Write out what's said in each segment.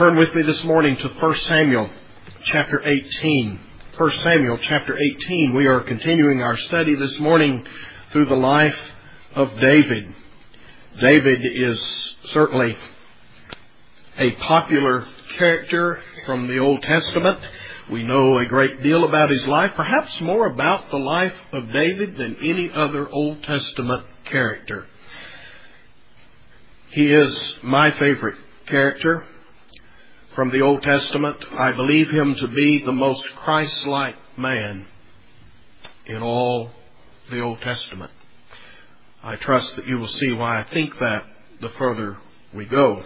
Turn with me this morning to 1 Samuel chapter 18. 1 Samuel chapter 18. We are continuing our study this morning through the life of David. David is certainly a popular character from the Old Testament. We know a great deal about his life, perhaps more about the life of David than any other Old Testament character. He is my favorite character from the Old Testament. I believe him to be the most Christ-like man in all the Old Testament. I trust that you will see why I think that the further we go.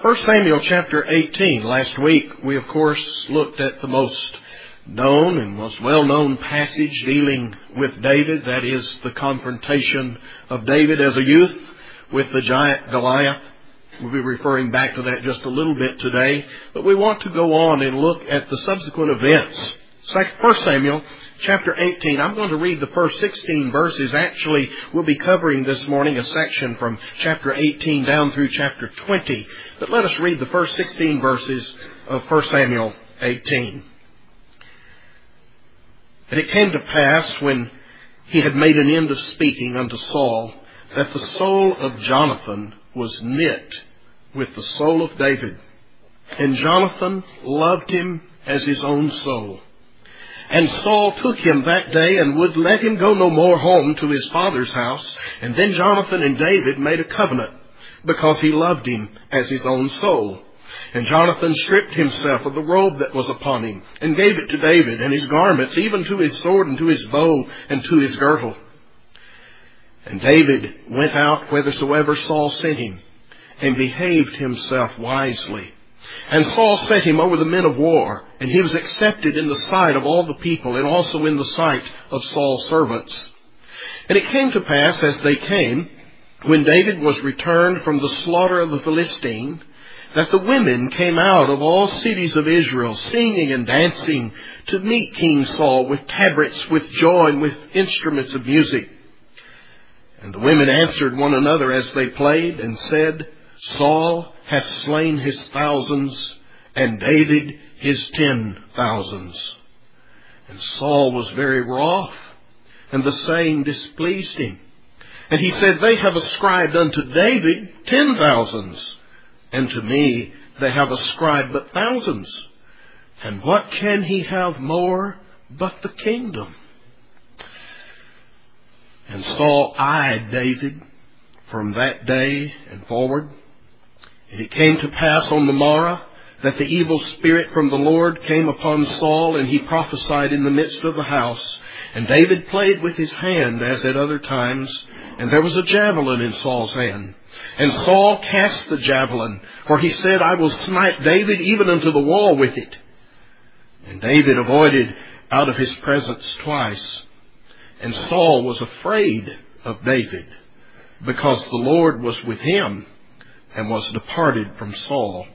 1 Samuel chapter 18. Last week we of course looked at the most known and most well-known passage dealing with David. That is the confrontation of David as a youth with the giant Goliath. We'll be referring back to that just a little bit today, but we want to go on and look at the subsequent events. 1 Samuel chapter 18. I'm going to read the first 16 verses. Actually, we'll be covering this morning a section from chapter 18 down through chapter 20. But let us read the first 16 verses of 1 Samuel 18. And it came to pass when he had made an end of speaking unto Saul that the soul of Jonathan was knit with the soul of David. And Jonathan loved him as his own soul. And Saul took him that day and would let him go no more home to his father's house. And then Jonathan and David made a covenant because he loved him as his own soul. And Jonathan stripped himself of the robe that was upon him and gave it to David and his garments, even to his sword and to his bow and to his girdle. And David went out whithersoever Saul sent him and behaved himself wisely. And Saul set him over the men of war, and he was accepted in the sight of all the people, and also in the sight of Saul's servants. And it came to pass, as they came, when David was returned from the slaughter of the Philistine, that the women came out of all cities of Israel, singing and dancing, to meet King Saul with tabrets, with joy, and with instruments of music. And the women answered one another as they played, and said, Saul hath slain his thousands, and David his ten thousands. And Saul was very wroth, and the saying displeased him. And he said, They have ascribed unto David ten thousands, and to me they have ascribed but thousands. And what can he have more but the kingdom? And Saul eyed David from that day and forward. And it came to pass on the morrow that the evil spirit from the Lord came upon Saul, and he prophesied in the midst of the house. And David played with his hand as at other times, and there was a javelin in Saul's hand. And Saul cast the javelin, for he said, I will smite David even unto the wall with it. And David avoided out of his presence twice. And Saul was afraid of David, because the Lord was with him and was departed from Saul.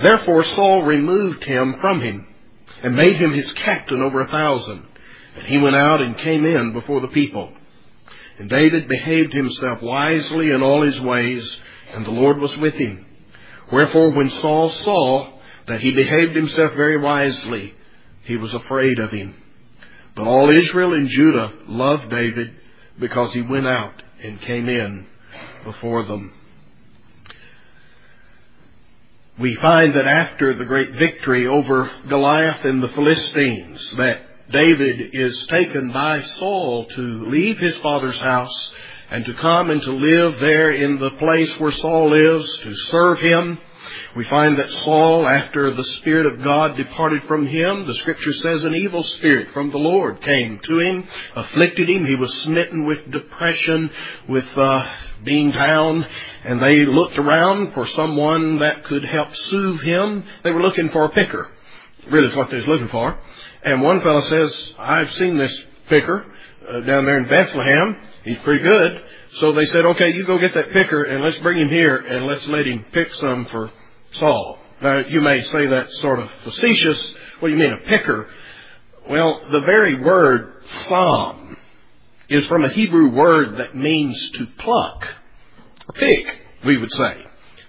Therefore Saul removed him from him and made him his captain over a thousand. And he went out and came in before the people. And David behaved himself wisely in all his ways, and the Lord was with him. Wherefore when Saul saw that he behaved himself very wisely, he was afraid of him. But all Israel and Judah loved David because he went out and came in before them we find that after the great victory over Goliath and the Philistines, that David is taken by Saul to leave his father's house and to come and to live there in the place where Saul lives, to serve him. We find that Saul, after the Spirit of God departed from him, the scripture says an evil spirit from the Lord came to him, afflicted him. He was smitten with depression, with uh, being down, and they looked around for someone that could help soothe him. They were looking for a picker. Really is what they was looking for. And one fellow says, I've seen this picker uh, down there in Bethlehem. He's pretty good. So they said, okay, you go get that picker and let's bring him here and let's let him pick some for Saul. Now, you may say that's sort of facetious. What do you mean, a picker? Well, the very word psalm is from a Hebrew word that means to pluck, or pick, we would say.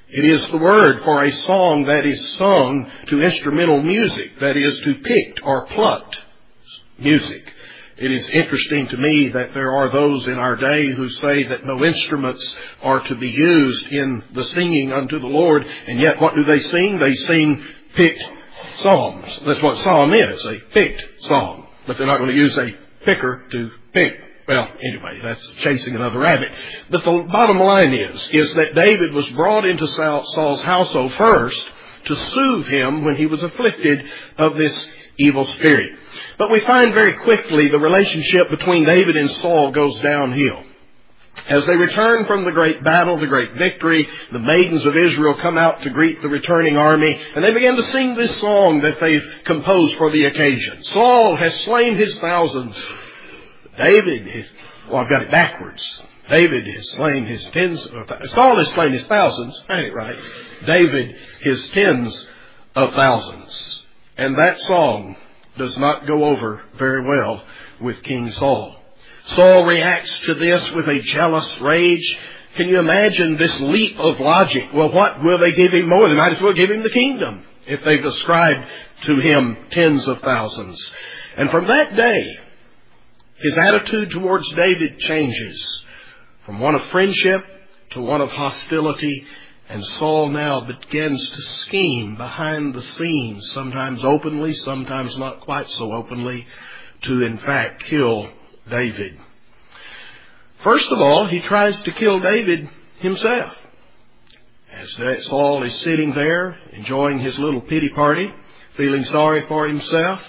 It is the word for a song that is sung to instrumental music, that is to picked or plucked music. It is interesting to me that there are those in our day who say that no instruments are to be used in the singing unto the Lord, and yet what do they sing? They sing picked psalms. That's what psalm is, a picked psalm. But they're not going to use a picker to pick well, anyway, that's chasing another rabbit. But the bottom line is, is that David was brought into Saul's household first to soothe him when he was afflicted of this evil spirit. But we find very quickly the relationship between David and Saul goes downhill. As they return from the great battle, the great victory, the maidens of Israel come out to greet the returning army, and they begin to sing this song that they've composed for the occasion. Saul has slain his thousands, David, his, well, I've got it backwards. David has slain his tens, of, Saul has slain his thousands, ain't it right? David his tens of thousands. And that song does not go over very well with King Saul. Saul reacts to this with a jealous rage. Can you imagine this leap of logic? Well, what will they give him more? They might as well give him the kingdom if they've ascribed to him tens of thousands. And from that day, his attitude towards David changes from one of friendship to one of hostility, and Saul now begins to scheme behind the scenes, sometimes openly, sometimes not quite so openly, to in fact kill David. First of all, he tries to kill David himself. As Saul is sitting there, enjoying his little pity party, feeling sorry for himself,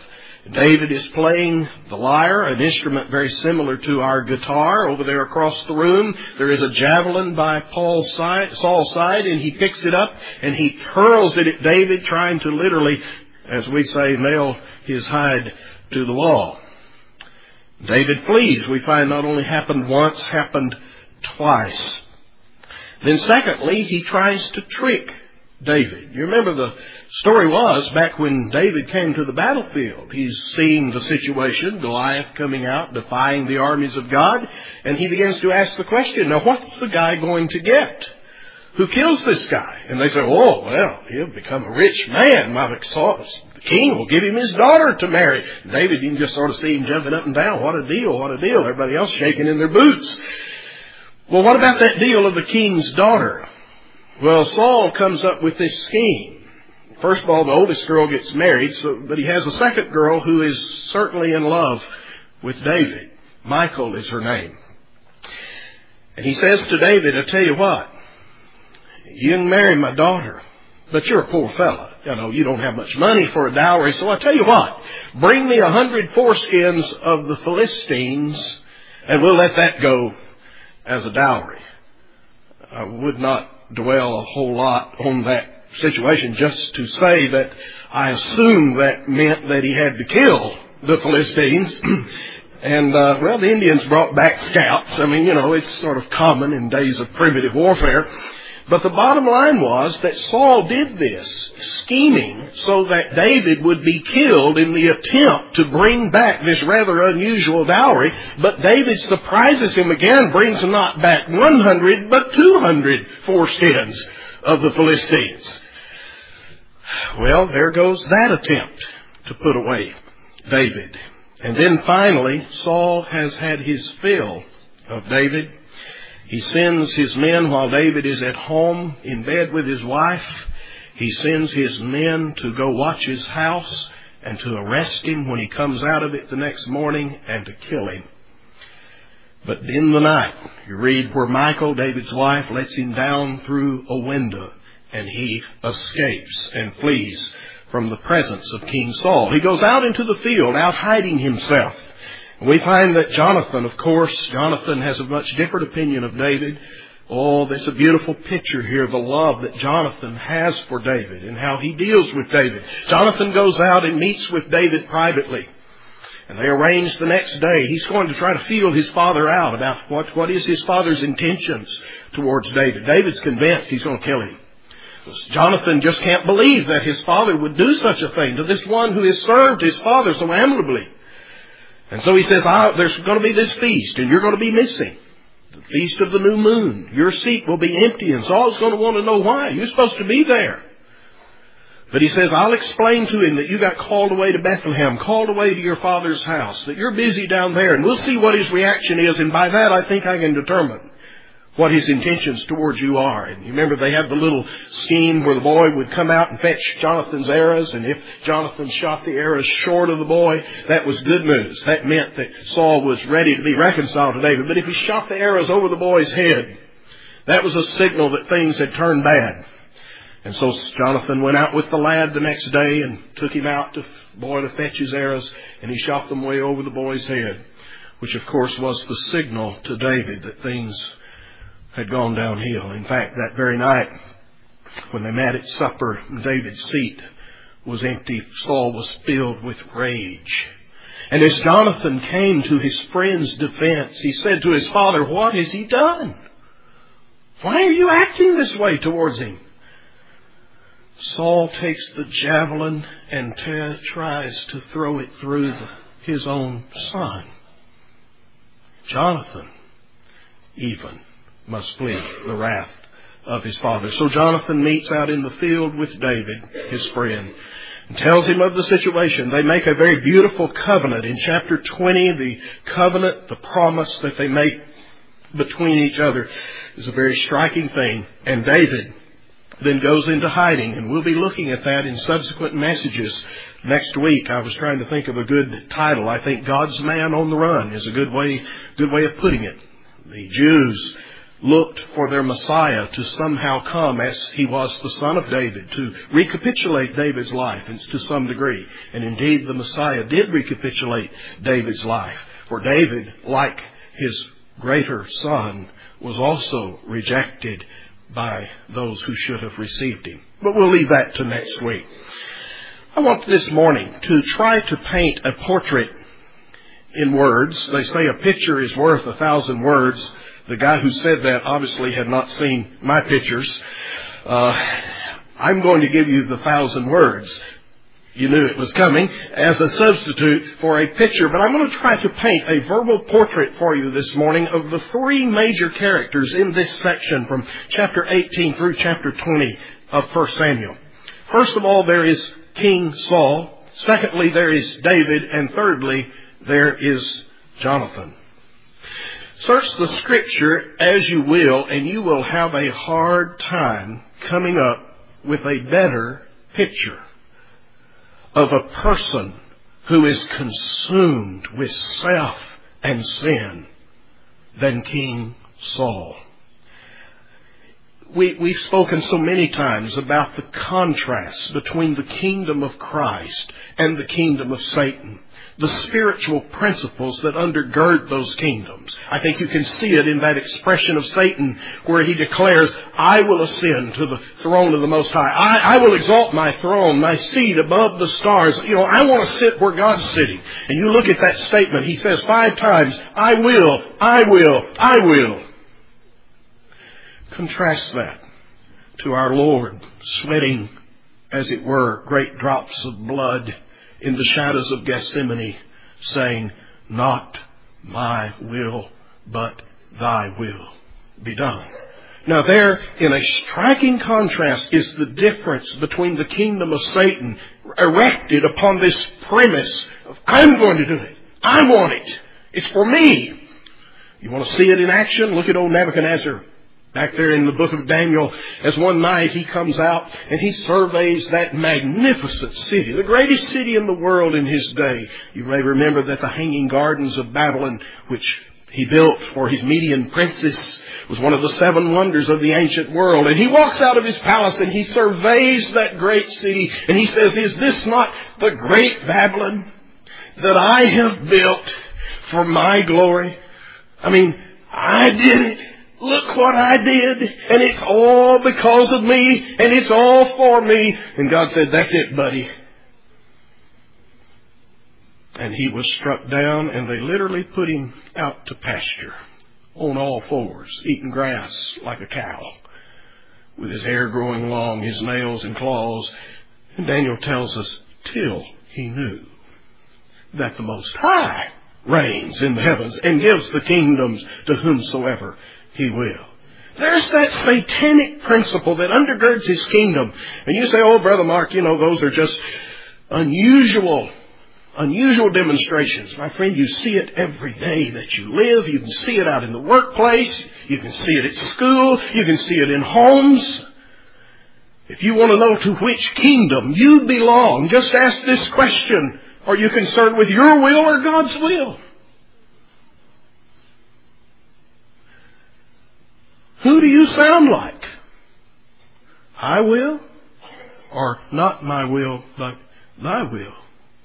David is playing the lyre, an instrument very similar to our guitar over there across the room. There is a javelin by Paul's side, Saul's side, and he picks it up and he hurls it at David, trying to literally, as we say, nail his hide to the wall. David flees, we find not only happened once, happened twice. Then secondly, he tries to trick David. You remember the story was back when David came to the battlefield. He's seeing the situation, Goliath coming out, defying the armies of God, and he begins to ask the question, now what's the guy going to get? Who kills this guy? And they say, oh, well, he'll become a rich man. My the king will give him his daughter to marry. David, you can just sort of see him jumping up and down. What a deal, what a deal. Everybody else shaking in their boots. Well, what about that deal of the king's daughter? Well, Saul comes up with this scheme. First of all, the oldest girl gets married, so, but he has a second girl who is certainly in love with David. Michal is her name. And he says to David, I tell you what, you can marry my daughter, but you're a poor fellow. You know, you don't have much money for a dowry, so I tell you what, bring me a hundred foreskins of the Philistines, and we'll let that go as a dowry. I would not dwell a whole lot on that situation just to say that I assume that meant that he had to kill the Philistines. and, uh, well, the Indians brought back scouts. I mean, you know, it's sort of common in days of primitive warfare. But the bottom line was that Saul did this, scheming so that David would be killed in the attempt to bring back this rather unusual dowry. But David surprises him again, brings not back 100, but 200 foreskins of the Philistines. Well, there goes that attempt to put away David. And then finally, Saul has had his fill of David. He sends his men while David is at home in bed with his wife. He sends his men to go watch his house and to arrest him when he comes out of it the next morning and to kill him. But in the night, you read where Michal, David's wife, lets him down through a window and he escapes and flees from the presence of King Saul. He goes out into the field, out hiding himself. We find that Jonathan, of course, Jonathan has a much different opinion of David. Oh, there's a beautiful picture here of the love that Jonathan has for David and how he deals with David. Jonathan goes out and meets with David privately. And they arrange the next day. He's going to try to feel his father out about what, what is his father's intentions towards David. David's convinced he's going to kill him. Jonathan just can't believe that his father would do such a thing to this one who has served his father so admirably. And so he says, ah, there's going to be this feast and you're going to be missing. the feast of the new moon. Your seat will be empty and Saul's going to want to know why. You're supposed to be there. But he says, I'll explain to him that you got called away to Bethlehem, called away to your father's house, that you're busy down there, and we'll see what his reaction is, and by that I think I can determine what his intentions towards you are. And you remember they had the little scheme where the boy would come out and fetch Jonathan's arrows, and if Jonathan shot the arrows short of the boy, that was good news. That meant that Saul was ready to be reconciled to David. But if he shot the arrows over the boy's head, that was a signal that things had turned bad. And so Jonathan went out with the lad the next day and took him out to boy to fetch his arrows, and he shot them way over the boy's head, which of course was the signal to David that things had gone downhill. In fact, that very night, when they met at supper, David's seat was empty. Saul was filled with rage. And as Jonathan came to his friend's defense, he said to his father, What has he done? Why are you acting this way towards him? Saul takes the javelin and t- tries to throw it through the, his own son. Jonathan, even, must flee the wrath of his father. So Jonathan meets out in the field with David, his friend, and tells him of the situation. They make a very beautiful covenant. In chapter 20, the covenant, the promise that they make between each other is a very striking thing. And David then goes into hiding, and we'll be looking at that in subsequent messages next week. I was trying to think of a good title. I think God's Man on the Run is a good way, good way of putting it. The Jews looked for their Messiah to somehow come as he was the son of David, to recapitulate David's life to some degree. And indeed the Messiah did recapitulate David's life. For David, like his greater son, was also rejected by those who should have received him. But we'll leave that to next week. I want this morning to try to paint a portrait in words. They say a picture is worth a thousand words. The guy who said that obviously had not seen my pictures. Uh, I'm going to give you the thousand words. You knew it was coming as a substitute for a picture, but I'm going to try to paint a verbal portrait for you this morning of the three major characters in this section from chapter 18 through chapter 20 of 1 Samuel. First of all, there is King Saul. Secondly, there is David. And thirdly, there is Jonathan. Search the scripture as you will, and you will have a hard time coming up with a better picture of a person who is consumed with self and sin than King Saul. We, we've spoken so many times about the contrast between the kingdom of Christ and the kingdom of Satan the spiritual principles that undergird those kingdoms. I think you can see it in that expression of Satan where he declares, I will ascend to the throne of the Most High. I, I will exalt my throne, my seat above the stars. You know, I want to sit where God's sitting. And you look at that statement, he says five times, I will, I will, I will. Contrast that to our Lord sweating, as it were, great drops of blood in the shadows of Gethsemane, saying, Not my will, but thy will be done. Now there, in a striking contrast, is the difference between the kingdom of Satan erected upon this premise of, I'm going to do it. I want it. It's for me. You want to see it in action? Look at old Nebuchadnezzar. Back there in the book of Daniel, as one night he comes out and he surveys that magnificent city, the greatest city in the world in his day. You may remember that the Hanging Gardens of Babylon, which he built for his Median princess, was one of the seven wonders of the ancient world. And he walks out of his palace and he surveys that great city and he says, Is this not the great Babylon that I have built for my glory? I mean, I did it. Look what I did, and it's all because of me, and it's all for me. And God said, That's it, buddy. And he was struck down, and they literally put him out to pasture on all fours, eating grass like a cow, with his hair growing long, his nails and claws. And Daniel tells us, till he knew that the Most High reigns in the heavens and gives the kingdoms to whomsoever he will. There's that satanic principle that undergirds his kingdom. And you say, oh, Brother Mark, you know, those are just unusual, unusual demonstrations. My friend, you see it every day that you live. You can see it out in the workplace. You can see it at school. You can see it in homes. If you want to know to which kingdom you belong, just ask this question. Are you concerned with your will or God's will? Who do you sound like? I will or not my will, but thy will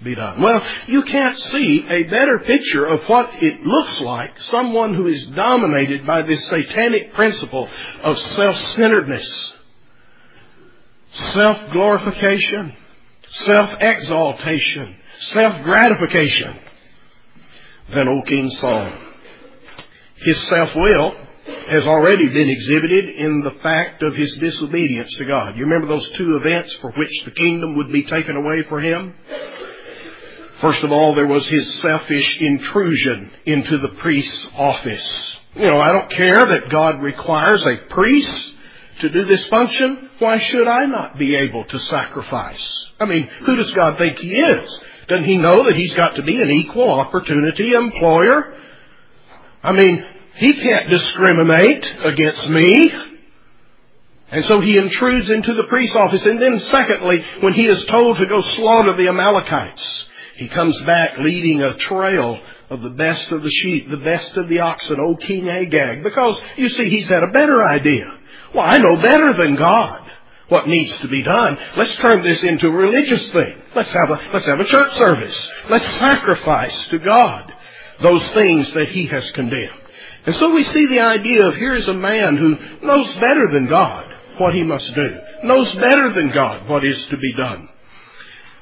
be done. Well, you can't see a better picture of what it looks like someone who is dominated by this satanic principle of self-centeredness, self-glorification, self-exaltation, self-gratification than old King Saul. His self-will has already been exhibited in the fact of his disobedience to God. You remember those two events for which the kingdom would be taken away for him? First of all, there was his selfish intrusion into the priest's office. You know, I don't care that God requires a priest to do this function. Why should I not be able to sacrifice? I mean, who does God think he is? Doesn't he know that he's got to be an equal opportunity employer? I mean, he can't discriminate against me. And so he intrudes into the priest's office. And then secondly, when he is told to go slaughter the Amalekites, he comes back leading a trail of the best of the sheep, the best of the oxen, old King Agag. Because, you see, he's had a better idea. Well, I know better than God what needs to be done. Let's turn this into a religious thing. Let's have a, let's have a church service. Let's sacrifice to God those things that he has condemned. And so we see the idea of here is a man who knows better than God what he must do, knows better than God what is to be done.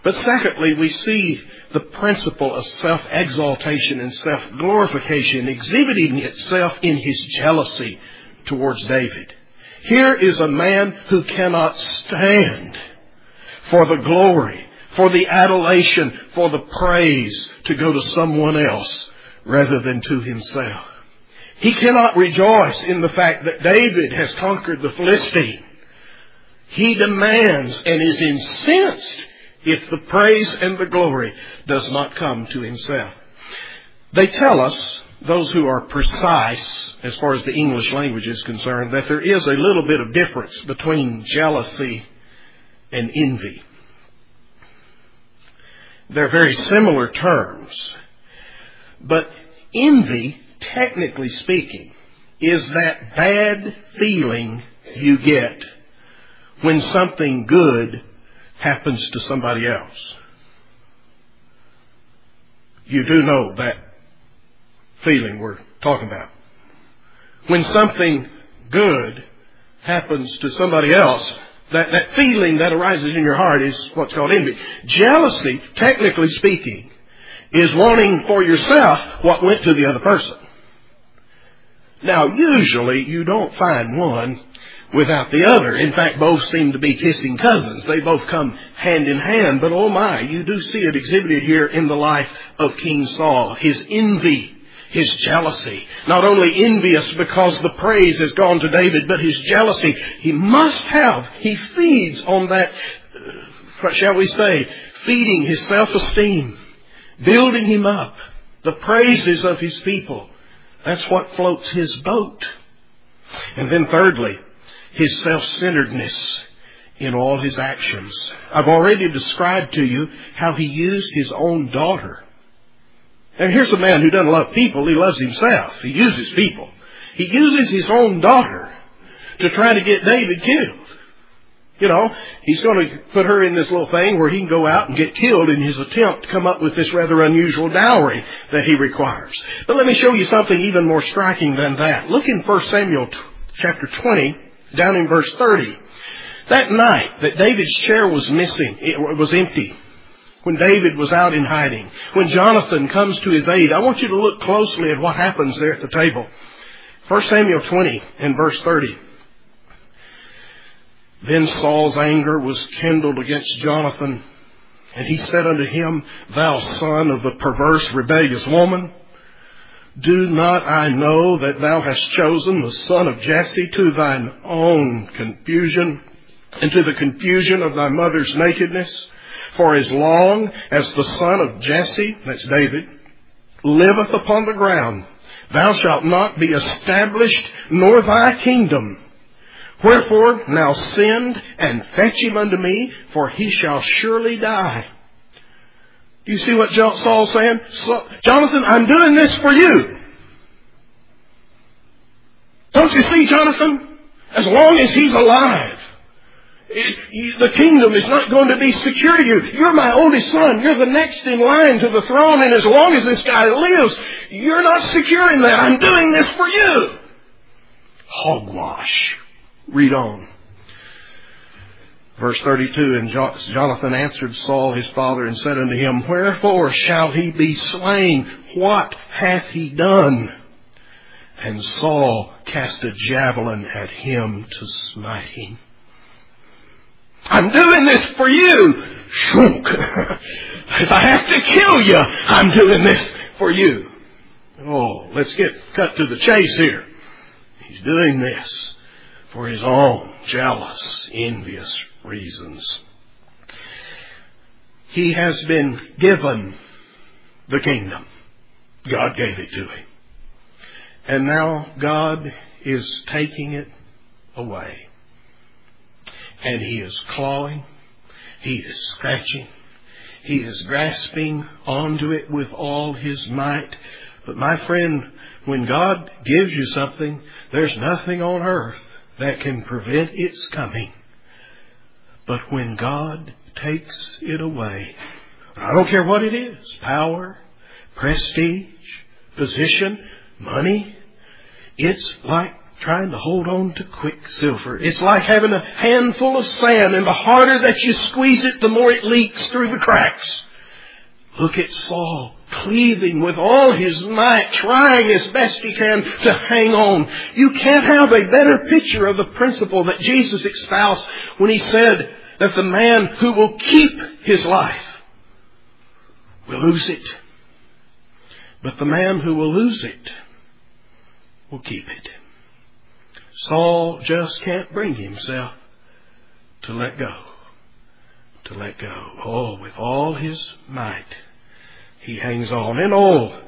But secondly, we see the principle of self-exaltation and self-glorification exhibiting itself in his jealousy towards David. Here is a man who cannot stand for the glory, for the adulation, for the praise to go to someone else rather than to himself. He cannot rejoice in the fact that David has conquered the Philistine. He demands and is incensed if the praise and the glory does not come to himself. They tell us, those who are precise as far as the English language is concerned, that there is a little bit of difference between jealousy and envy. They're very similar terms. But envy technically speaking, is that bad feeling you get when something good happens to somebody else. You do know that feeling we're talking about. When something good happens to somebody else, that, that feeling that arises in your heart is what's called envy. Jealousy, technically speaking, is wanting for yourself what went to the other person. Now, usually you don't find one without the other. In fact, both seem to be kissing cousins. They both come hand in hand. But oh my, you do see it exhibited here in the life of King Saul. His envy, his jealousy. Not only envious because the praise has gone to David, but his jealousy. He must have, he feeds on that, uh, what shall we say, feeding his self-esteem, building him up, the praises of his people. That's what floats his boat. And then thirdly, his self-centeredness in all his actions. I've already described to you how he used his own daughter. And here's a man who doesn't love people, he loves himself. He uses people. He uses his own daughter to try to get David killed. You know, he's going to put her in this little thing where he can go out and get killed in his attempt to come up with this rather unusual dowry that he requires. But let me show you something even more striking than that. Look in 1 Samuel t- chapter 20, down in verse 30. That night that David's chair was missing, it was empty. When David was out in hiding, when Jonathan comes to his aid, I want you to look closely at what happens there at the table. 1 Samuel 20 and verse 30. Then Saul's anger was kindled against Jonathan, and he said unto him, Thou son of the perverse, rebellious woman, Do not I know that thou hast chosen the son of Jesse to thine own confusion and to the confusion of thy mother's nakedness? For as long as the son of Jesse, that's David, liveth upon the ground, thou shalt not be established, nor thy kingdom. Wherefore now send and fetch him unto me, for he shall surely die. Do you see what Saul's saying? Jonathan, I'm doing this for you. Don't you see, Jonathan? As long as he's alive, the kingdom is not going to be secure to you. You're my oldest son. You're the next in line to the throne, and as long as this guy lives, you're not secure in that. I'm doing this for you. Hogwash. Read on. Verse 32, And Jonathan answered Saul his father and said unto him, Wherefore shall he be slain? What hath he done? And Saul cast a javelin at him to smite him. I'm doing this for you. Shunk. if I have to kill you, I'm doing this for you. Oh, let's get cut to the chase here. He's doing this for his own jealous, envious reasons. He has been given the kingdom. God gave it to him. And now God is taking it away. And he is clawing. He is scratching. He is grasping onto it with all his might. But my friend, when God gives you something, there's nothing on earth that can prevent its coming. But when God takes it away, I don't care what it is, power, prestige, position, money, it's like trying to hold on to quicksilver. It's like having a handful of sand and the harder that you squeeze it, the more it leaks through the cracks. Look at Saul cleaving with all his might, trying as best he can to hang on. You can't have a better picture of the principle that Jesus espoused when he said that the man who will keep his life will lose it. But the man who will lose it will keep it. Saul just can't bring himself to let go. To let go. Oh, with all his might, he hangs on. And oh,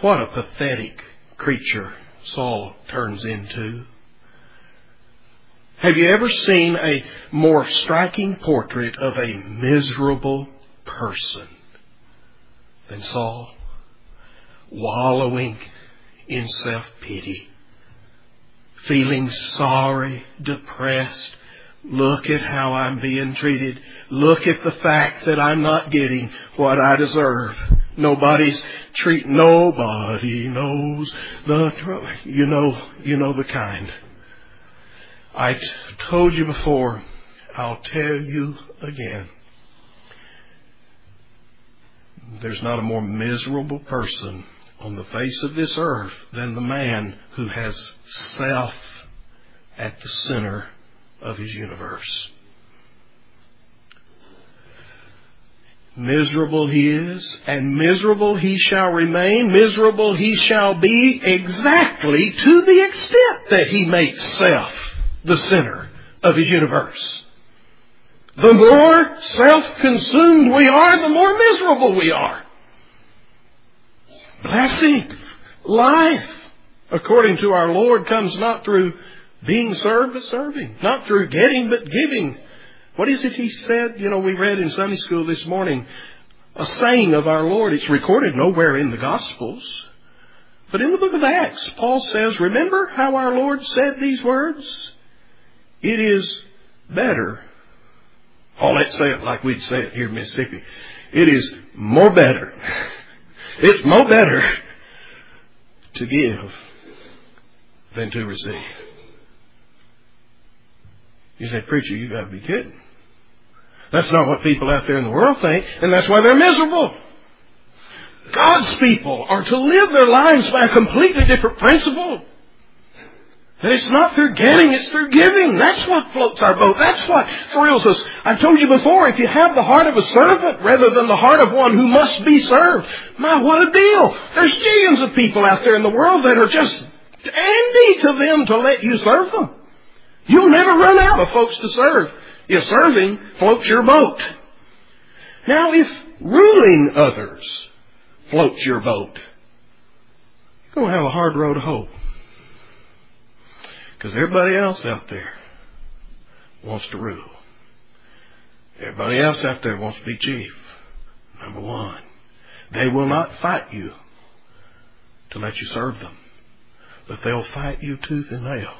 what a pathetic creature Saul turns into. Have you ever seen a more striking portrait of a miserable person than Saul? Wallowing in self-pity feeling sorry, depressed. Look at how I'm being treated. Look at the fact that I'm not getting what I deserve. Nobody's treat, nobody knows the. You know, you know the kind. I t- told you before, I'll tell you again. There's not a more miserable person on the face of this earth than the man who has self at the center of his universe. Miserable he is, and miserable he shall remain, miserable he shall be exactly to the extent that he makes self the center of his universe. The more self-consumed we are, the more miserable we are blessing, life, according to our Lord, comes not through being served, but serving. Not through getting, but giving. What is it he said? You know, we read in Sunday school this morning a saying of our Lord. It's recorded nowhere in the Gospels. But in the book of Acts, Paul says, remember how our Lord said these words? It is better. Oh, let's say it like we'd say it here in Mississippi. It is more better it's more better to give than to receive. You say, preacher, you gotta be kidding. That's not what people out there in the world think, and that's why they're miserable. God's people are to live their lives by a completely different principle. That it's not through getting, it's through giving. That's what floats our boat. That's what thrills us. I've told you before, if you have the heart of a servant rather than the heart of one who must be served, my, what a deal. There's millions of people out there in the world that are just dandy to them to let you serve them. You'll never run out of folks to serve if serving floats your boat. Now, if ruling others floats your boat, you're going to have a hard road to hoe. Because everybody else out there wants to rule. Everybody else out there wants to be chief. Number one. They will not fight you to let you serve them. But they'll fight you tooth and nail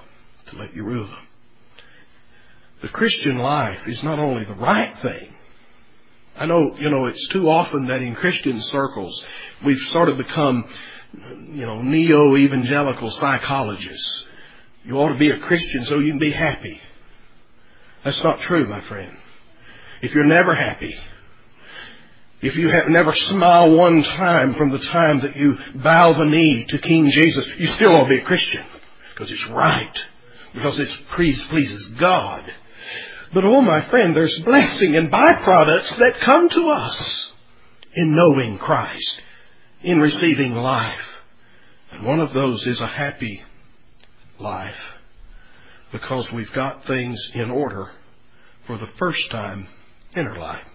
to let you rule them. The Christian life is not only the right thing. I know, you know, it's too often that in Christian circles we've sort of become, you know, neo-evangelical psychologists. You ought to be a Christian so you can be happy. That's not true, my friend. If you're never happy, if you have never smiled one time from the time that you bow the knee to King Jesus, you still ought to be a Christian. Because it's right. Because it pleases God. But oh my friend, there's blessing and byproducts that come to us in knowing Christ, in receiving life. And one of those is a happy life because we've got things in order for the first time in our life.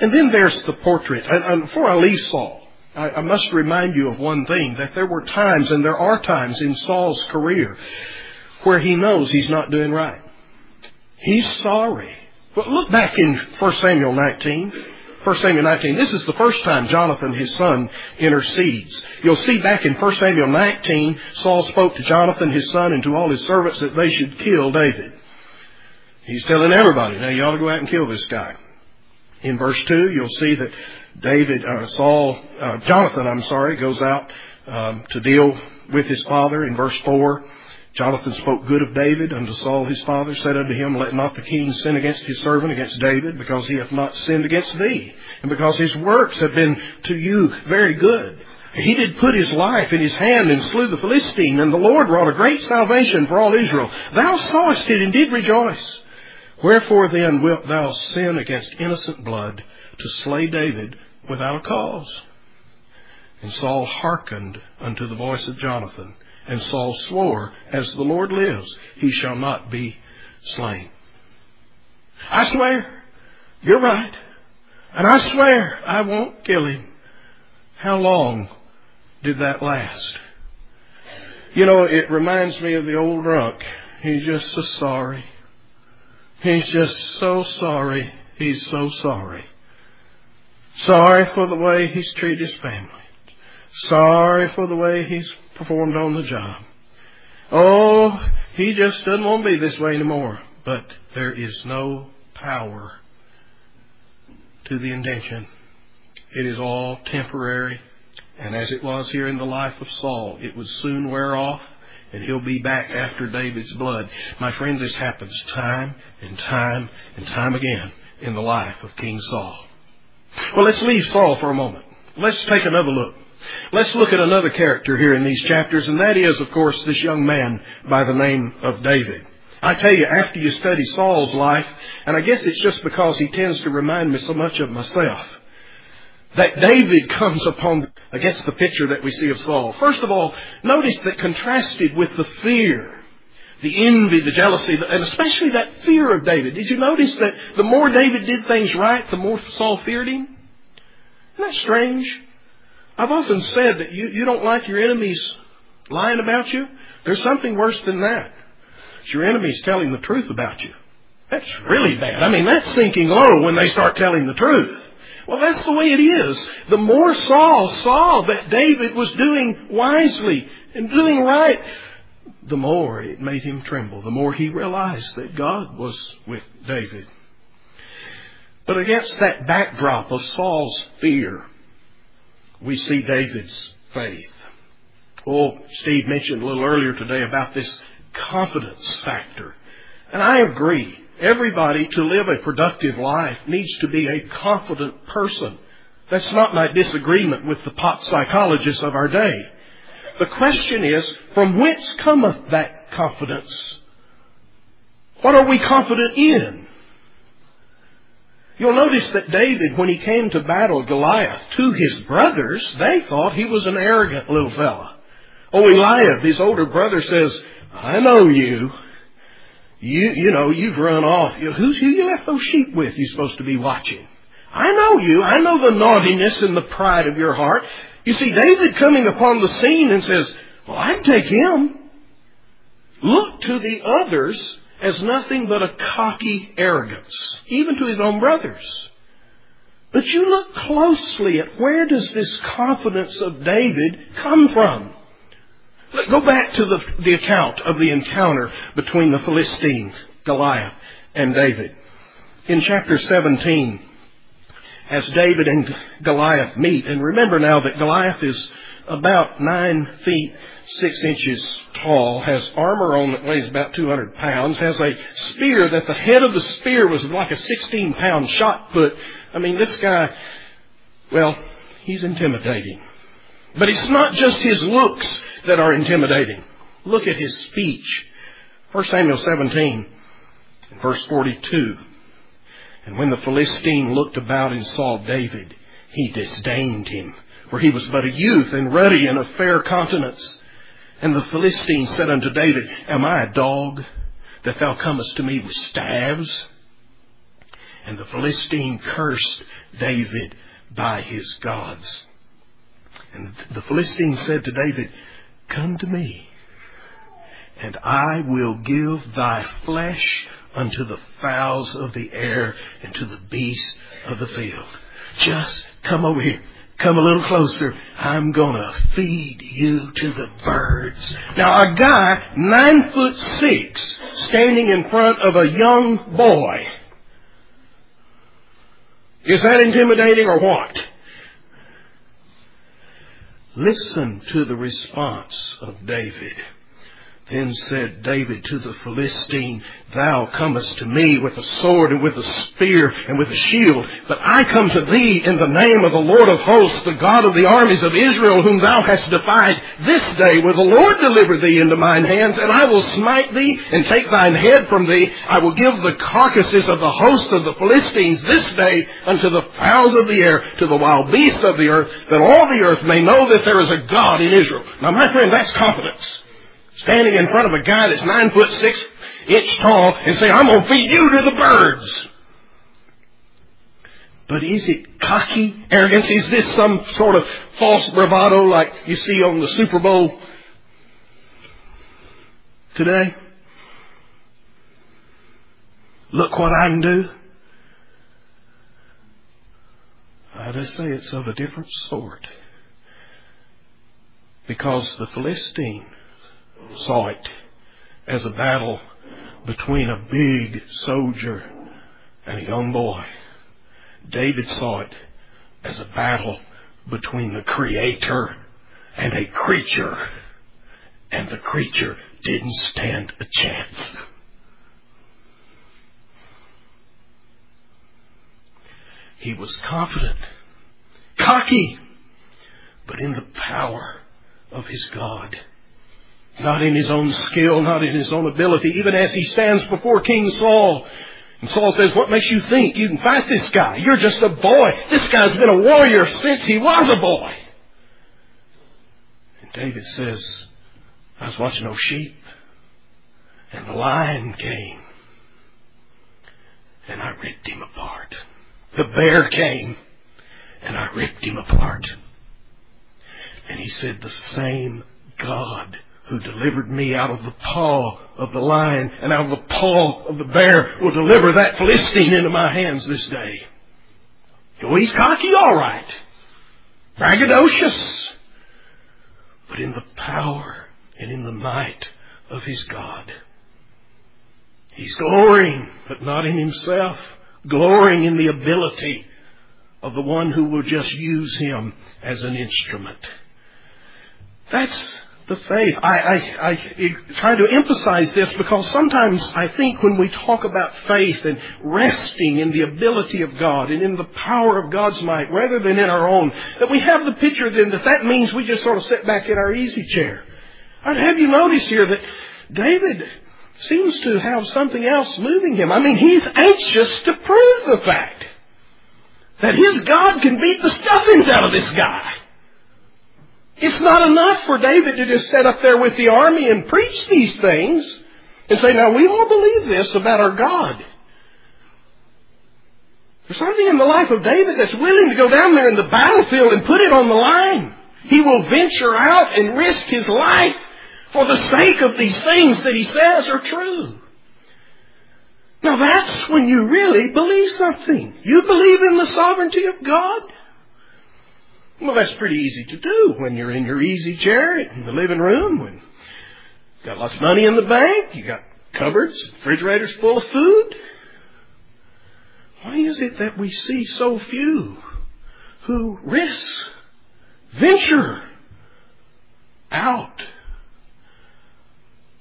And then there's the portrait. And, before I leave Saul, I must remind you of one thing, that there were times, and there are times in Saul's career, where he knows he's not doing right. He's sorry. But look back in 1 Samuel 19. 1 Samuel 19. This is the first time Jonathan, his son, intercedes. You'll see back in 1 Samuel 19, Saul spoke to Jonathan, his son, and to all his servants that they should kill David. He's telling everybody, now you ought to go out and kill this guy. In verse 2, you'll see that David, uh, Saul, uh, Jonathan, I'm sorry, goes out um, to deal with his father. In verse 4, Jonathan spoke good of David unto Saul his father, said unto him, Let not the king sin against his servant, against David, because he hath not sinned against thee, and because his works have been to you very good. He did put his life in his hand and slew the Philistine, and the Lord wrought a great salvation for all Israel. Thou sawest it and did rejoice. Wherefore then wilt thou sin against innocent blood to slay David without a cause? And Saul hearkened unto the voice of Jonathan. And Saul swore, As the Lord lives, he shall not be slain. I swear, you're right. And I swear I won't kill him. How long did that last? You know, it reminds me of the old drunk. He's just so sorry. He's just so sorry. He's so sorry. Sorry for the way he's treated his family. Sorry for the way he's performed on the job. Oh, he just doesn't want to be this way anymore. But there is no power to the intention. It is all temporary. And as it was here in the life of Saul, it would soon wear off and he'll be back after David's blood. My friends, this happens time and time and time again in the life of King Saul. Well, let's leave Saul for a moment. Let's take another look. Let's look at another character here in these chapters, and that is, of course, this young man by the name of David. I tell you, after you study Saul's life, and I guess it's just because he tends to remind me so much of myself, that David comes upon, I guess, the picture that we see of Saul. First of all, notice that contrasted with the fear, the envy, the jealousy, and especially that fear of David. Did you notice that the more David did things right, the more Saul feared him? Isn't that strange? I've often said that you, you don't like your enemies lying about you. There's something worse than that. It's your enemies telling the truth about you. That's really bad. I mean, that's sinking low when they start telling the truth. Well, that's the way it is. The more Saul saw that David was doing wisely and doing right, the more it made him tremble. The more he realized that God was with David. But against that backdrop of Saul's fear, we see David's faith. Oh, Steve mentioned a little earlier today about this confidence factor. And I agree. Everybody to live a productive life needs to be a confident person. That's not my disagreement with the pop psychologists of our day. the question is, from whence cometh that confidence? What are we confident in? You'll notice that David, when he came to battle Goliath, to his brothers, they thought he was an arrogant little fella. Oh, Eliab, his older brother says, I know you. You, you know, you've run off. Who's who you left those sheep with you're supposed to be watching? I know you. I know the naughtiness and the pride of your heart. You see, David coming upon the scene and says, well, I'd take him. Look to the others as nothing but a cocky arrogance, even to his own brothers. But you look closely at where does this confidence of David come from? Go back to the, the account of the encounter between the Philistine, Goliath, and David. In chapter 17, as David and Goliath meet, and remember now that Goliath is about nine feet six inches tall, has armor on that weighs about 200 pounds, has a spear that the head of the spear was like a 16 pound shot put. I mean, this guy, well, he's intimidating. But it's not just his looks that are intimidating. Look at his speech. 1 Samuel 17, verse 42. And when the Philistine looked about and saw David, he disdained him, for he was but a youth and ruddy and of fair countenance. And the Philistine said unto David, Am I a dog that thou comest to me with staves? And the Philistine cursed David by his gods. And the Philistine said to David, Come to me, and I will give thy flesh unto the fowls of the air and to the beasts of the field. Just come over here. Come a little closer. I'm gonna feed you to the birds. Now a guy nine foot six standing in front of a young boy. Is that intimidating or what? Listen to the response of David. Then said David to the Philistine, Thou comest to me with a sword and with a spear and with a shield, but I come to thee in the name of the Lord of hosts, the God of the armies of Israel, whom thou hast defied. This day will the Lord deliver thee into mine hands, and I will smite thee and take thine head from thee. I will give the carcasses of the host of the Philistines this day unto the fowls of the air, to the wild beasts of the earth, that all the earth may know that there is a God in Israel. Now my friend, that's confidence standing in front of a guy that's nine foot six inch tall and say, I'm going to feed you to the birds. But is it cocky arrogance? Is this some sort of false bravado like you see on the Super Bowl today? Look what I can do. I just say it's of a different sort. Because the Philistine saw it as a battle between a big soldier and a young boy. David saw it as a battle between the creator and a creature. And the creature didn't stand a chance. He was confident, cocky, but in the power of his God. Not in his own skill, not in his own ability, even as he stands before King Saul. And Saul says, what makes you think you can fight this guy? You're just a boy. This guy's been a warrior since he was a boy. And David says, I was watching those sheep, and the lion came, and I ripped him apart. The bear came, and I ripped him apart. And he said, the same God who delivered me out of the paw of the lion and out of the paw of the bear will deliver that Philistine into my hands this day. Oh, he's cocky, all right. Braggadocious. But in the power and in the might of his God. He's glorying, but not in himself. Glorying in the ability of the one who will just use him as an instrument. That's the faith. I, I, I try to emphasize this because sometimes I think when we talk about faith and resting in the ability of God and in the power of God's might rather than in our own, that we have the picture then that that means we just sort of sit back in our easy chair. I'd Have you noticed here that David seems to have something else moving him? I mean, he's anxious to prove the fact that his God can beat the stuffings out of this guy. It's not enough for David to just sit up there with the army and preach these things and say, now we all believe this about our God. There's something in the life of David that's willing to go down there in the battlefield and put it on the line. He will venture out and risk his life for the sake of these things that he says are true. Now that's when you really believe something. You believe in the sovereignty of God. Well, that's pretty easy to do when you're in your easy chair in the living room, when you've got lots of money in the bank, you've got cupboards, refrigerators full of food. Why is it that we see so few who risk, venture out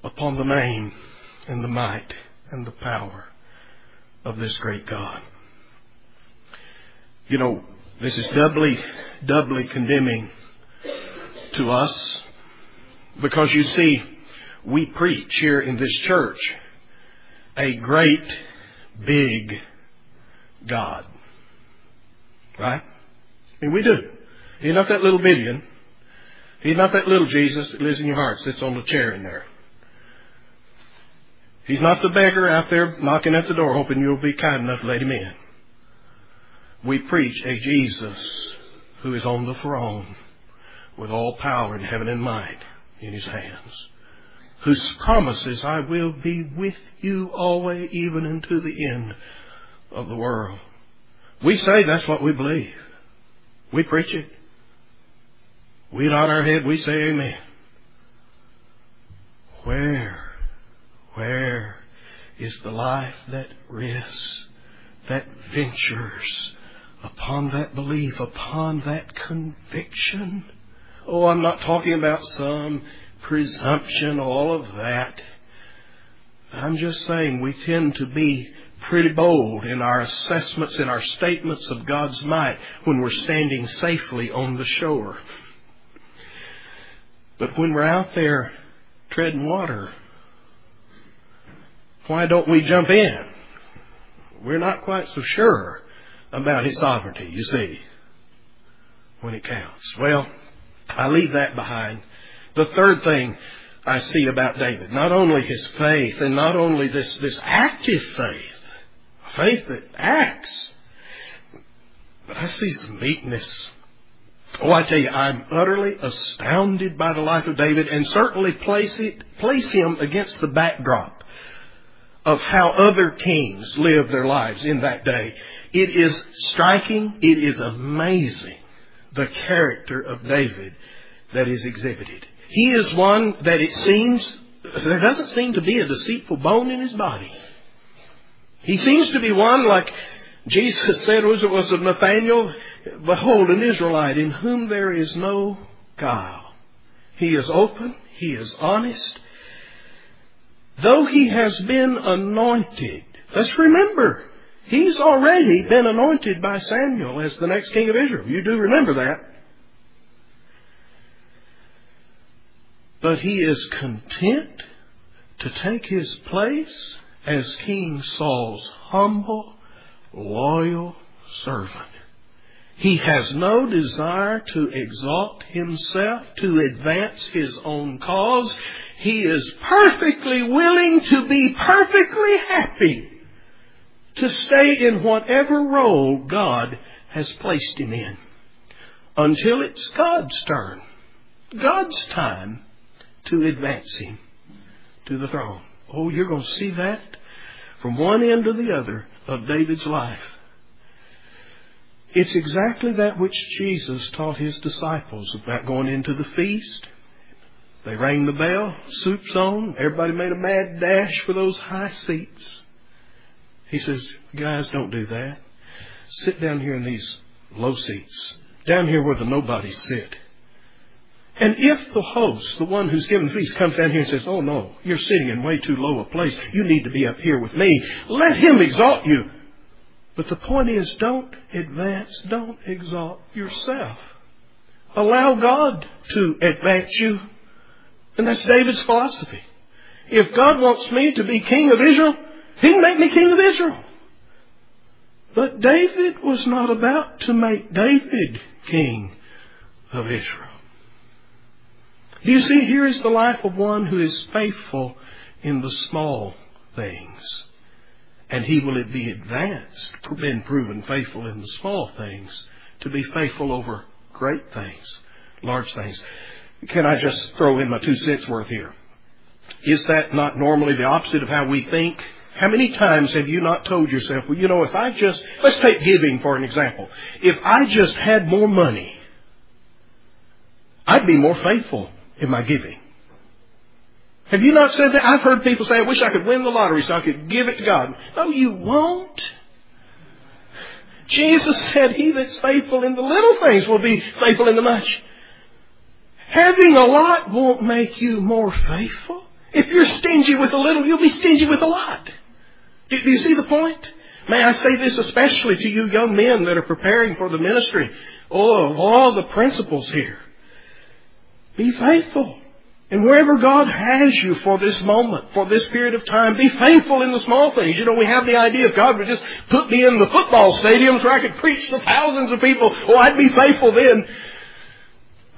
upon the name and the might and the power of this great God? You know, this is doubly, doubly condemning to us because you see, we preach here in this church a great, big God. Right? I mean, we do. He's not that little billion. He's not that little Jesus that lives in your heart, sits on the chair in there. He's not the beggar out there knocking at the door hoping you'll be kind enough to let him in we preach a Jesus who is on the throne with all power in heaven and might in his hands, whose promises I will be with you always, even unto the end of the world. We say that's what we believe. We preach it. We nod our head, we say amen. Where, where is the life that risks, that ventures, upon that belief, upon that conviction. Oh, I'm not talking about some presumption, all of that. I'm just saying we tend to be pretty bold in our assessments in our statements of God's might when we're standing safely on the shore. But when we're out there treading water, why don't we jump in? We're not quite so sure about his sovereignty, you see, when it counts. Well, I leave that behind. The third thing I see about David, not only his faith and not only this, this active faith, faith that acts, but I see some meekness. Oh, I tell you, I'm utterly astounded by the life of David and certainly place it, place him against the backdrop of how other kings lived their lives in that day. It is striking, it is amazing, the character of David that is exhibited. He is one that it seems, there doesn't seem to be a deceitful bone in his body. He seems to be one like Jesus said, was it was of Nathaniel, behold an Israelite in whom there is no guile. He is open, he is honest. Though he has been anointed, let's remember, He's already been anointed by Samuel as the next king of Israel. You do remember that. But he is content to take his place as King Saul's humble, loyal servant. He has no desire to exalt himself, to advance his own cause. He is perfectly willing to be perfectly happy to stay in whatever role God has placed him in until it's God's turn, God's time to advance him to the throne. Oh, you're going to see that from one end to the other of David's life. It's exactly that which Jesus taught his disciples about going into the feast. They rang the bell, soup's on, everybody made a mad dash for those high seats. He says, guys, don't do that. Sit down here in these low seats, down here where the nobodies sit. And if the host, the one who's given the feast, comes down here and says, Oh no, you're sitting in way too low a place. You need to be up here with me. Let him exalt you. But the point is, don't advance, don't exalt yourself. Allow God to advance you. And that's David's philosophy. If God wants me to be king of Israel, he can make me king of Israel. But David was not about to make David king of Israel. Do you see, here is the life of one who is faithful in the small things. And he will be advanced, been proven faithful in the small things, to be faithful over great things, large things. Can I just throw in my two cents worth here? Is that not normally the opposite of how we think? How many times have you not told yourself, well, you know, if I just, let's take giving for an example. If I just had more money, I'd be more faithful in my giving. Have you not said that? I've heard people say, I wish I could win the lottery so I could give it to God. No, you won't. Jesus said, He that's faithful in the little things will be faithful in the much. Having a lot won't make you more faithful. If you're stingy with a little, you'll be stingy with a lot. Do you see the point? May I say this especially to you young men that are preparing for the ministry? Oh, all the principles here. Be faithful. And wherever God has you for this moment, for this period of time, be faithful in the small things. You know, we have the idea if God would just put me in the football stadiums where I could preach to thousands of people, oh, I'd be faithful then.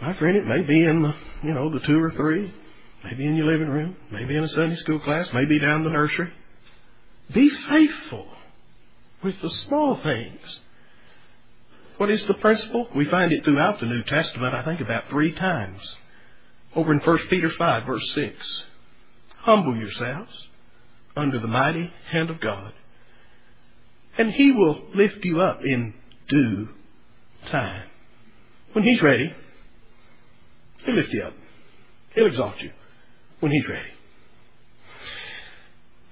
My friend, it may be in the, you know, the two or three, maybe in your living room, maybe in a Sunday school class, maybe down the nursery. Be faithful with the small things. What is the principle? We find it throughout the New Testament, I think about three times. Over in 1 Peter 5, verse 6. Humble yourselves under the mighty hand of God, and He will lift you up in due time. When He's ready, He'll lift you up. He'll exalt you when He's ready.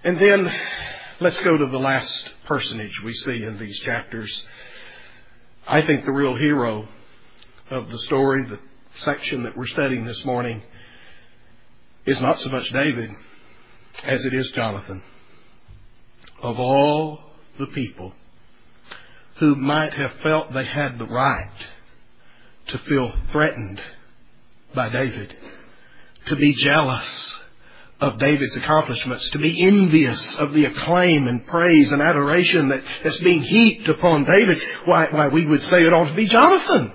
And then let's go to the last personage we see in these chapters. I think the real hero of the story, the section that we're studying this morning is not so much David as it is Jonathan. Of all the people who might have felt they had the right to feel threatened by David, to be jealous of David's accomplishments, to be envious of the acclaim and praise and adoration that, that's being heaped upon David, why, why we would say it ought to be Jonathan.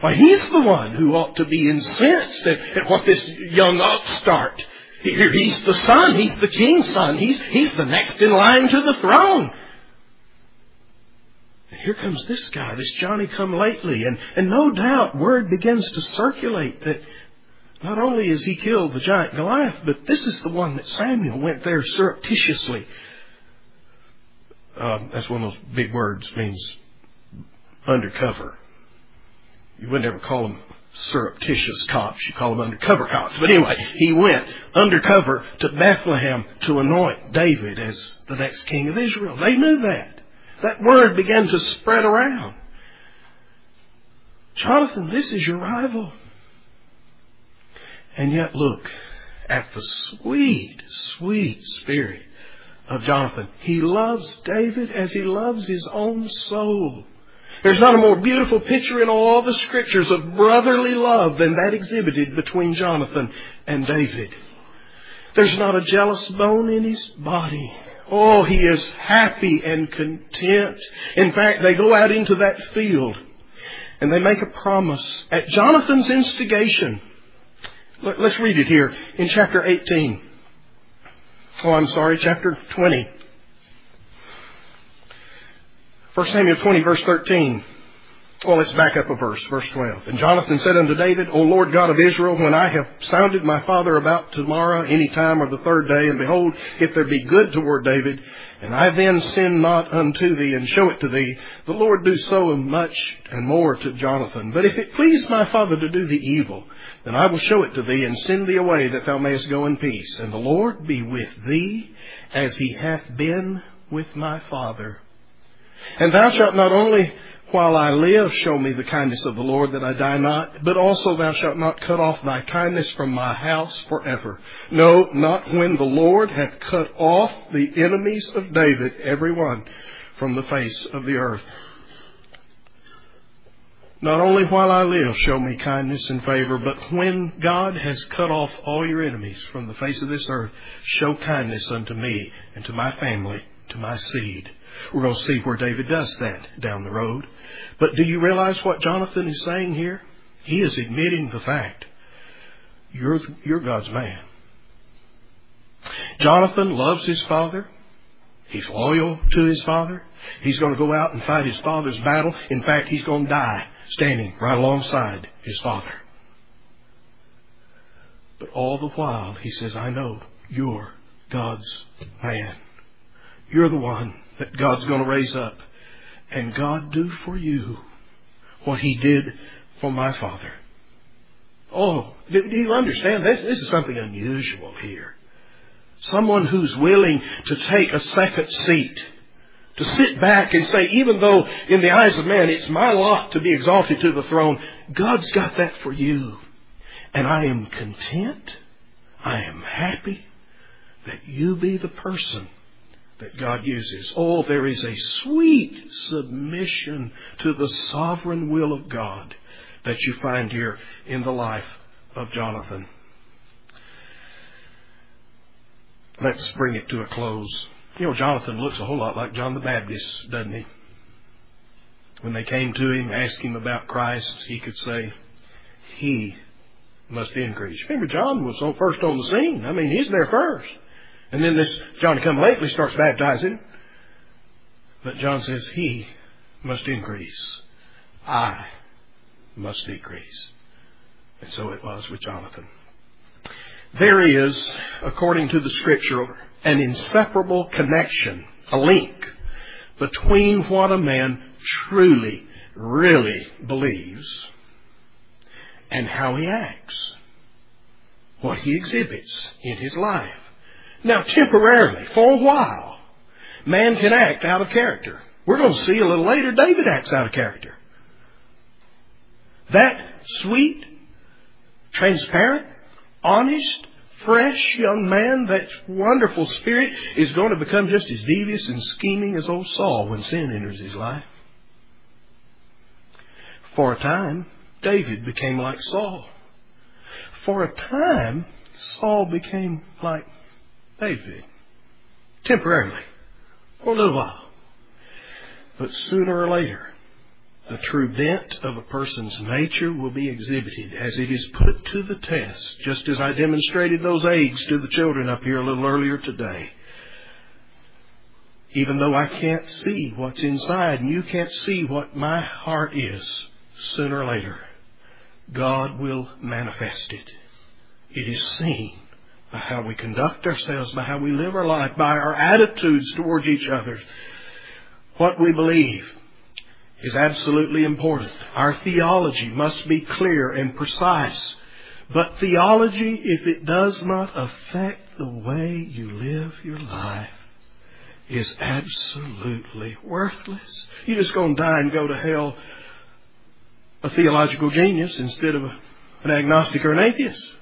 Why, he's the one who ought to be incensed at, at what this young upstart. Here, he's the son. He's the king's son. He's, he's the next in line to the throne. And here comes this guy, this Johnny come lately. And, and no doubt word begins to circulate that not only has he killed the giant Goliath, but this is the one that Samuel went there surreptitiously. Uh, that's one of those big words, means undercover. You wouldn't ever call them surreptitious cops. You call them undercover cops. But anyway, he went undercover to Bethlehem to anoint David as the next king of Israel. They knew that. That word began to spread around. Jonathan, this is your rival. And yet look at the sweet, sweet spirit of Jonathan. He loves David as he loves his own soul. There's not a more beautiful picture in all the scriptures of brotherly love than that exhibited between Jonathan and David. There's not a jealous bone in his body. Oh, he is happy and content. In fact, they go out into that field and they make a promise at Jonathan's instigation. Let's read it here in chapter 18. Oh, I'm sorry, chapter 20. 1 Samuel 20, verse 13. Well, let's back up a verse, verse 12. And Jonathan said unto David, O Lord God of Israel, when I have sounded my father about tomorrow, any time or the third day, and behold, if there be good toward David, and I then sin not unto thee and show it to thee, the Lord do so much and more to Jonathan. But if it please my father to do thee evil, then I will show it to thee and send thee away that thou mayest go in peace. And the Lord be with thee as he hath been with my father and thou shalt not only while I live, show me the kindness of the Lord that I die not, but also thou shalt not cut off thy kindness from my house forever. No, not when the Lord hath cut off the enemies of David, every one, from the face of the earth. Not only while I live, show me kindness and favor, but when God has cut off all your enemies from the face of this earth, show kindness unto me and to my family, to my seed. We're going to see where David does that down the road. But do you realize what Jonathan is saying here? He is admitting the fact. You're, you're God's man. Jonathan loves his father. He's loyal to his father. He's going to go out and fight his father's battle. In fact, he's going to die standing right alongside his father. But all the while, he says, I know you're God's man. You're the one that God's going to raise up. And God do for you what He did for my father. Oh, do, do you understand? This, this is something unusual here. Someone who's willing to take a second seat. To sit back and say, even though in the eyes of man it's my lot to be exalted to the throne, God's got that for you. And I am content, I am happy that you be the person that God uses. Oh, there is a sweet submission to the sovereign will of God that you find here in the life of Jonathan. Let's bring it to a close. You know, Jonathan looks a whole lot like John the Baptist, doesn't he? When they came to him, asked him about Christ, he could say, He must increase. Remember, John was first on the scene. I mean, he's there first. And then this Johnny come lately starts baptizing. But John says, He must increase. I must decrease. And so it was with Jonathan. There is, according to the scripture, an inseparable connection, a link, between what a man truly, really believes and how he acts, what he exhibits in his life. Now, temporarily, for a while, man can act out of character. We're going to see a little later David acts out of character. That sweet, transparent, honest, fresh young man, that wonderful spirit, is going to become just as devious and scheming as old Saul when sin enters his life. For a time, David became like Saul. For a time, Saul became like David. Temporarily. For a little while. But sooner or later, the true bent of a person's nature will be exhibited as it is put to the test, just as I demonstrated those eggs to the children up here a little earlier today. Even though I can't see what's inside and you can't see what my heart is, sooner or later, God will manifest it. It is seen by how we conduct ourselves, by how we live our life, by our attitudes towards each other. What we believe is absolutely important. Our theology must be clear and precise. But theology, if it does not affect the way you live your life, is absolutely worthless. You're just going to die and go to hell a theological genius instead of an agnostic or an atheist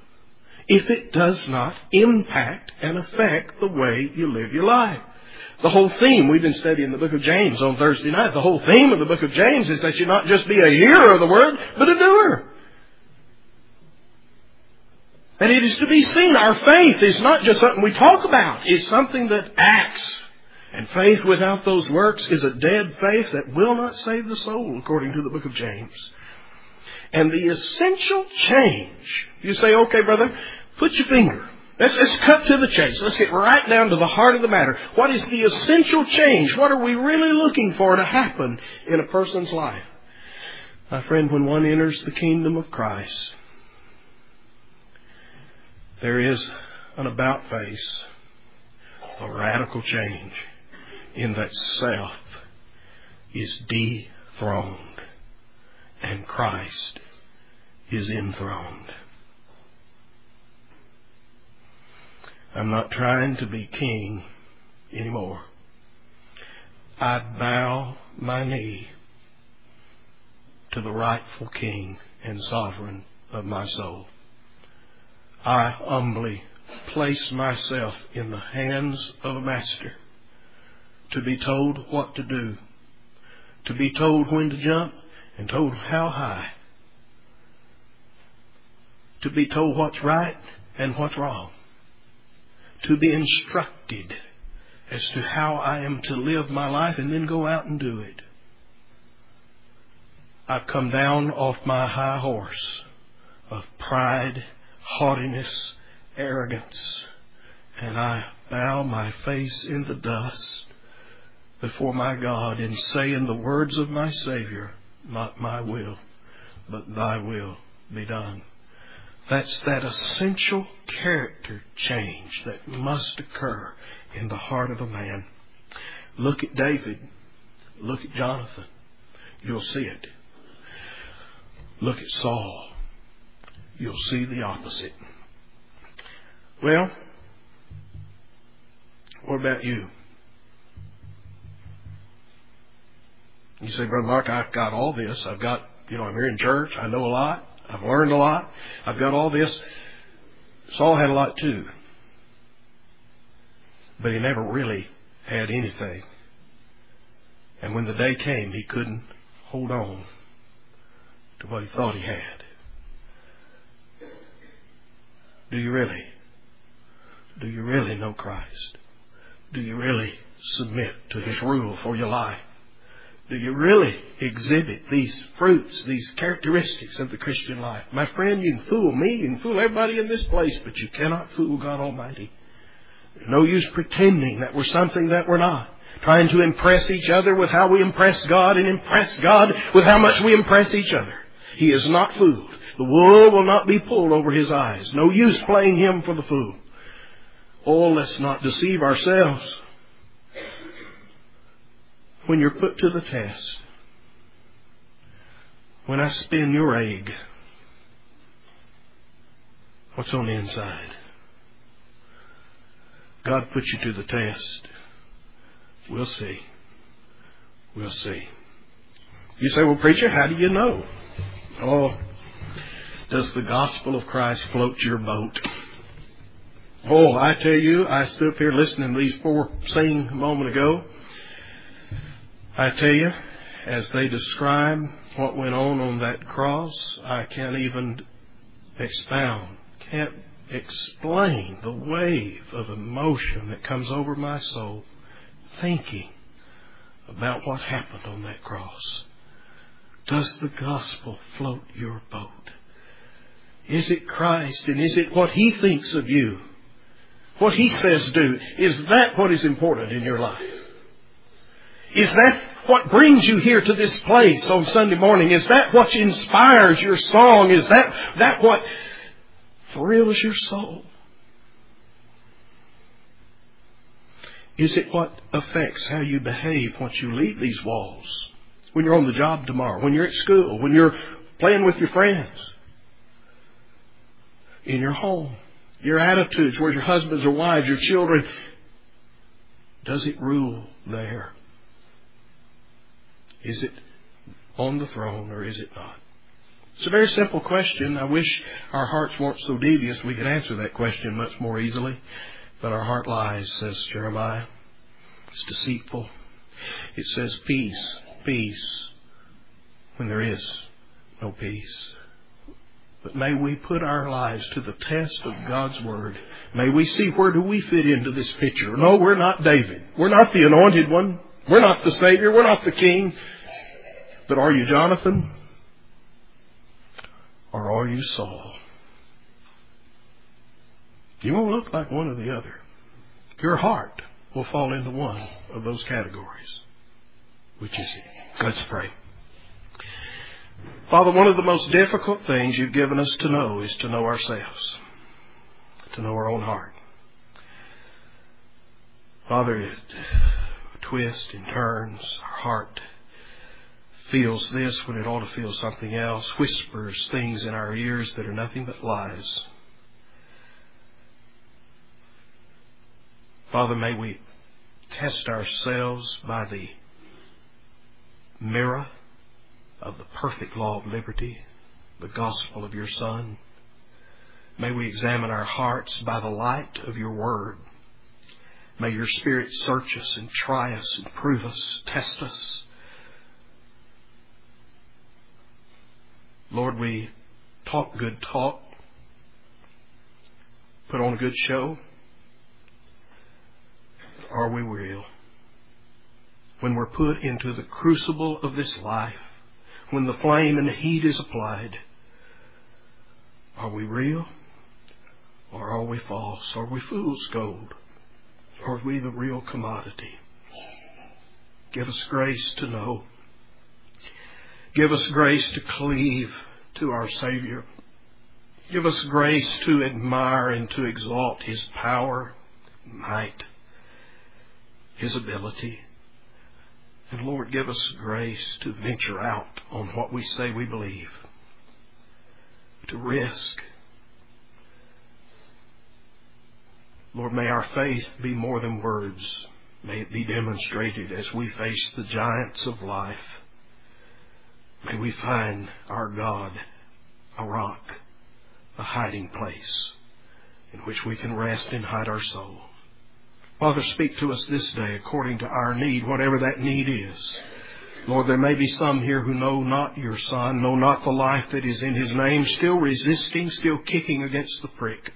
if it does not impact and affect the way you live your life. The whole theme, we've been studying the book of James on Thursday night. The whole theme of the book of James is that you not just be a hearer of the word, but a doer. And it is to be seen. Our faith is not just something we talk about. It's something that acts. And faith without those works is a dead faith that will not save the soul, according to the book of James. And the essential change, you say, okay, brother, put your finger. Let's, let's cut to the chase. Let's get right down to the heart of the matter. What is the essential change? What are we really looking for to happen in a person's life? My friend, when one enters the kingdom of Christ, there is an about face, a radical change in that self is dethroned and Christ is enthroned. I'm not trying to be king anymore. I bow my knee to the rightful King and Sovereign of my soul. I humbly place myself in the hands of a master to be told what to do, to be told when to jump and told how high, to be told what's right and what's wrong, to be instructed as to how I am to live my life and then go out and do it. I've come down off my high horse of pride, haughtiness, arrogance, and I bow my face in the dust before my God and say in the words of my Savior, Not my will, but thy will be done. That's that essential character change that must occur in the heart of a man. Look at David. Look at Jonathan. You'll see it. Look at Saul. You'll see the opposite. Well, what about you? You say, Brother Mark, I've got all this. I've got, you know, I'm here in church. I know a lot. I've learned a lot. I've got all this. Saul had a lot too. But he never really had anything. And when the day came, he couldn't hold on to what he thought he had. Do you really? Do you really know Christ? Do you really submit to His rule for your life? Do you really exhibit these fruits, these characteristics of the Christian life? My friend, you can fool me, you can fool everybody in this place, but you cannot fool God Almighty. No use pretending that we're something that we're not. Trying to impress each other with how we impress God and impress God with how much we impress each other. He is not fooled. The wool will not be pulled over his eyes. No use playing him for the fool. Oh, let's not deceive ourselves. When you're put to the test, when I spin your egg, what's on the inside? God puts you to the test. We'll see. We'll see. You say, well, preacher, how do you know? Oh, does the gospel of Christ float your boat? Oh, I tell you, I stood up here listening to these four sing a moment ago. I tell you, as they describe what went on on that cross, I can't even expound, can't explain the wave of emotion that comes over my soul thinking about what happened on that cross. Does the gospel float your boat? Is it Christ and is it what He thinks of you? What He says do? Is that what is important in your life? Is that what brings you here to this place on Sunday morning? Is that what inspires your song? Is that, that what thrills your soul? Is it what affects how you behave once you leave these walls? When you're on the job tomorrow, when you're at school, when you're playing with your friends, in your home, your attitudes towards your husbands or wives, your children, does it rule there? Is it on the throne or is it not? It's a very simple question. I wish our hearts weren't so devious we could answer that question much more easily. But our heart lies, says Jeremiah. It's deceitful. It says peace, peace, when there is no peace. But may we put our lives to the test of God's Word. May we see where do we fit into this picture. No, we're not David. We're not the anointed one. We're not the Savior. We're not the King. But are you Jonathan? Or are you Saul? You won't look like one or the other. Your heart will fall into one of those categories. Which is it? Let's pray. Father, one of the most difficult things you've given us to know is to know ourselves, to know our own heart. Father, it twists and turns. Our heart feels this when it ought to feel something else, whispers things in our ears that are nothing but lies. Father, may we test ourselves by the mirror of the perfect law of liberty, the gospel of your Son. May we examine our hearts by the light of your word. May your Spirit search us and try us and prove us, test us. Lord, we talk good talk, put on a good show. Are we real? When we're put into the crucible of this life, when the flame and the heat is applied, are we real? Or are we false? Are we fool's gold? Are we the real commodity? Give us grace to know. Give us grace to cleave to our Savior. Give us grace to admire and to exalt His power, might, His ability. And Lord, give us grace to venture out on what we say we believe, to risk. Lord, may our faith be more than words. May it be demonstrated as we face the giants of life. May we find our God a rock, a hiding place in which we can rest and hide our soul. Father, speak to us this day according to our need, whatever that need is. Lord, there may be some here who know not your Son, know not the life that is in His name, still resisting, still kicking against the prick.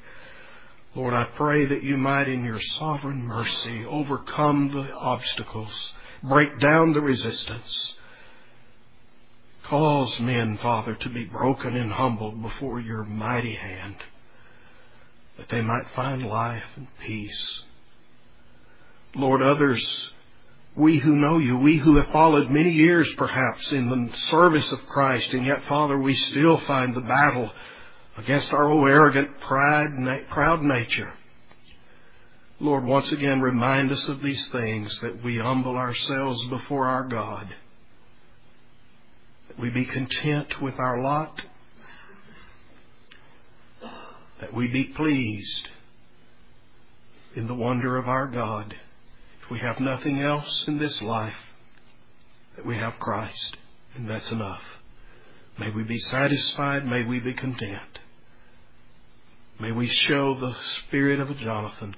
Lord, I pray that you might, in your sovereign mercy, overcome the obstacles, break down the resistance. Cause men, Father, to be broken and humbled before your mighty hand, that they might find life and peace Lord, others, we who know you, we who have followed many years perhaps in the service of Christ, and yet, Father, we still find the battle against our old arrogant, pride, proud nature. Lord, once again remind us of these things, that we humble ourselves before our God, we be content with our lot, that we be pleased in the wonder of our God If we have nothing else in this life, that we have Christ, and that's enough. May we be satisfied. May we be content. May we show the spirit of a Jonathan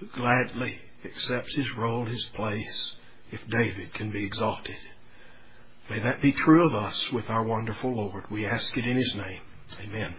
who gladly accepts his role, his place, if David can be exalted. May that be true of us with our wonderful Lord. We ask it in his name. Amen.